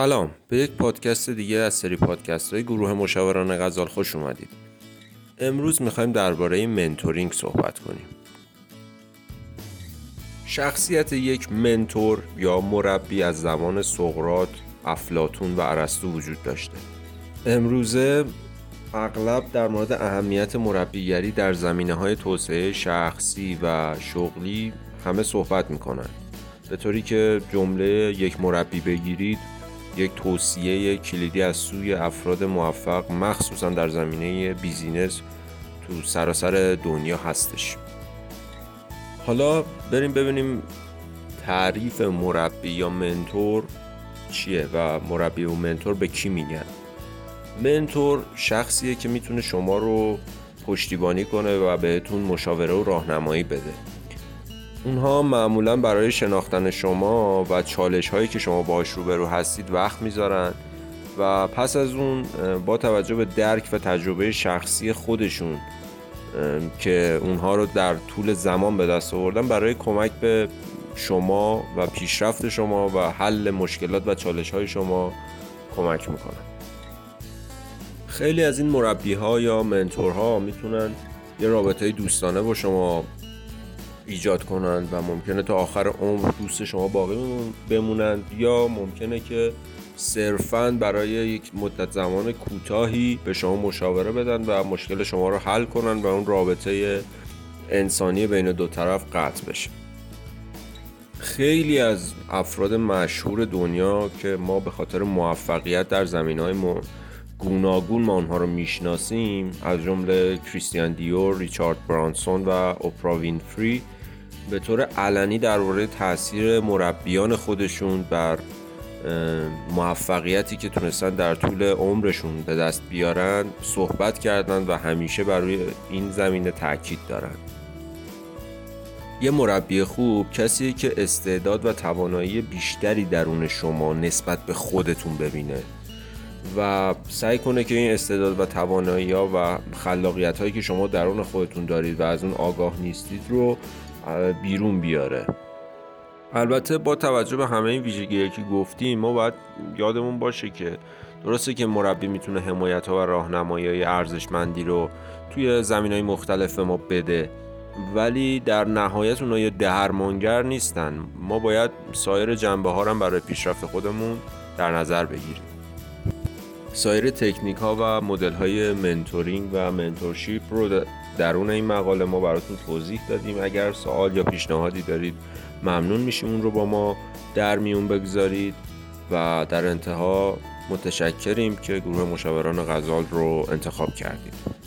سلام. به یک پادکست دیگه از سری پادکست های گروه مشاوران غزال خوش اومدید. امروز می‌خوایم درباره منتورینگ صحبت کنیم. شخصیت یک منتور یا مربی از زمان سقرات، افلاتون و ارسطو وجود داشته. امروزه اغلب در مورد اهمیت مربیگری در زمینه های توسعه شخصی و شغلی همه صحبت می‌کنن به طوری که جمله یک مربی بگیرید یک توصیه کلیدی از سوی افراد موفق مخصوصا در زمینه بیزینس تو سراسر دنیا هستش. حالا بریم ببینیم تعریف مربی یا منتور چیه و مربی و منتور به کی میگن. منتور شخصیه که می‌تونه شما رو پشتیبانی کنه و بهتون مشاوره و راهنمایی بده. اونها معمولا برای شناختن شما و چالش هایی که شما باهاش روبرو هستید وقت می‌ذارن و پس از اون با توجه به درک و تجربه شخصی خودشون که اونها رو در طول زمان به دست آوردن برای کمک به شما و پیشرفت شما و حل مشکلات و چالش های شما کمک می‌کنن خیلی از این مربی ها یا منتورها می‌تونن یه رابطه دوستانه با شما ایجاد کنند و ممکنه تا آخر عمر دوست شما باقی بمونند یا ممکنه که صرفا برای یک مدت زمان کوتاهی به شما مشاوره بدن و مشکل شما رو حل کنن و اون رابطه انسانی بین دو طرف قطع بشه. خیلی از افراد مشهور دنیا که ما به خاطر موفقیت در زمین های گوناگون ما اونها رو می‌شناسیم از جمله کریستیان دیور، ریچارد برانسون و اوپرا وینفری به طور علنی درباره تاثیر مربیان خودشون بر موفقیتی که تونستن در طول عمرشون به دست بیارن صحبت کردن و همیشه بر روی این زمینه تاکید دارن. یه مربی خوب کسیه که استعداد و توانایی بیشتری درون شما نسبت به خودتون ببینه و سعی کنه که این استعداد و توانایی ها و خلاقیت هایی که شما درون خودتون دارید و از اون آگاه نیستید رو بیرون بیاره. البته با توجه به همه این ویژگی که گفتیم ما باید یادمون باشه که درسته که مربی می‌تونه حمایت ها و راهنمایی های ارزشمندی رو توی زمین های مختلف ما بده ولی در نهایت اونها یه درمانگر نیستن. ما باید سایر جنبه ها هم برای پیشرفت خودمون در نظر بگیریم. سایر تکنیک ها و مدل های منتورینگ و منتورشیپ رو درون این مقاله ما براتون توضیح دادیم. اگر سوال یا پیشنهادی دارید ممنون میشیم اون رو با ما در میون بگذارید و در انتها متشکریم که گروه مشاوران غزال رو انتخاب کردید.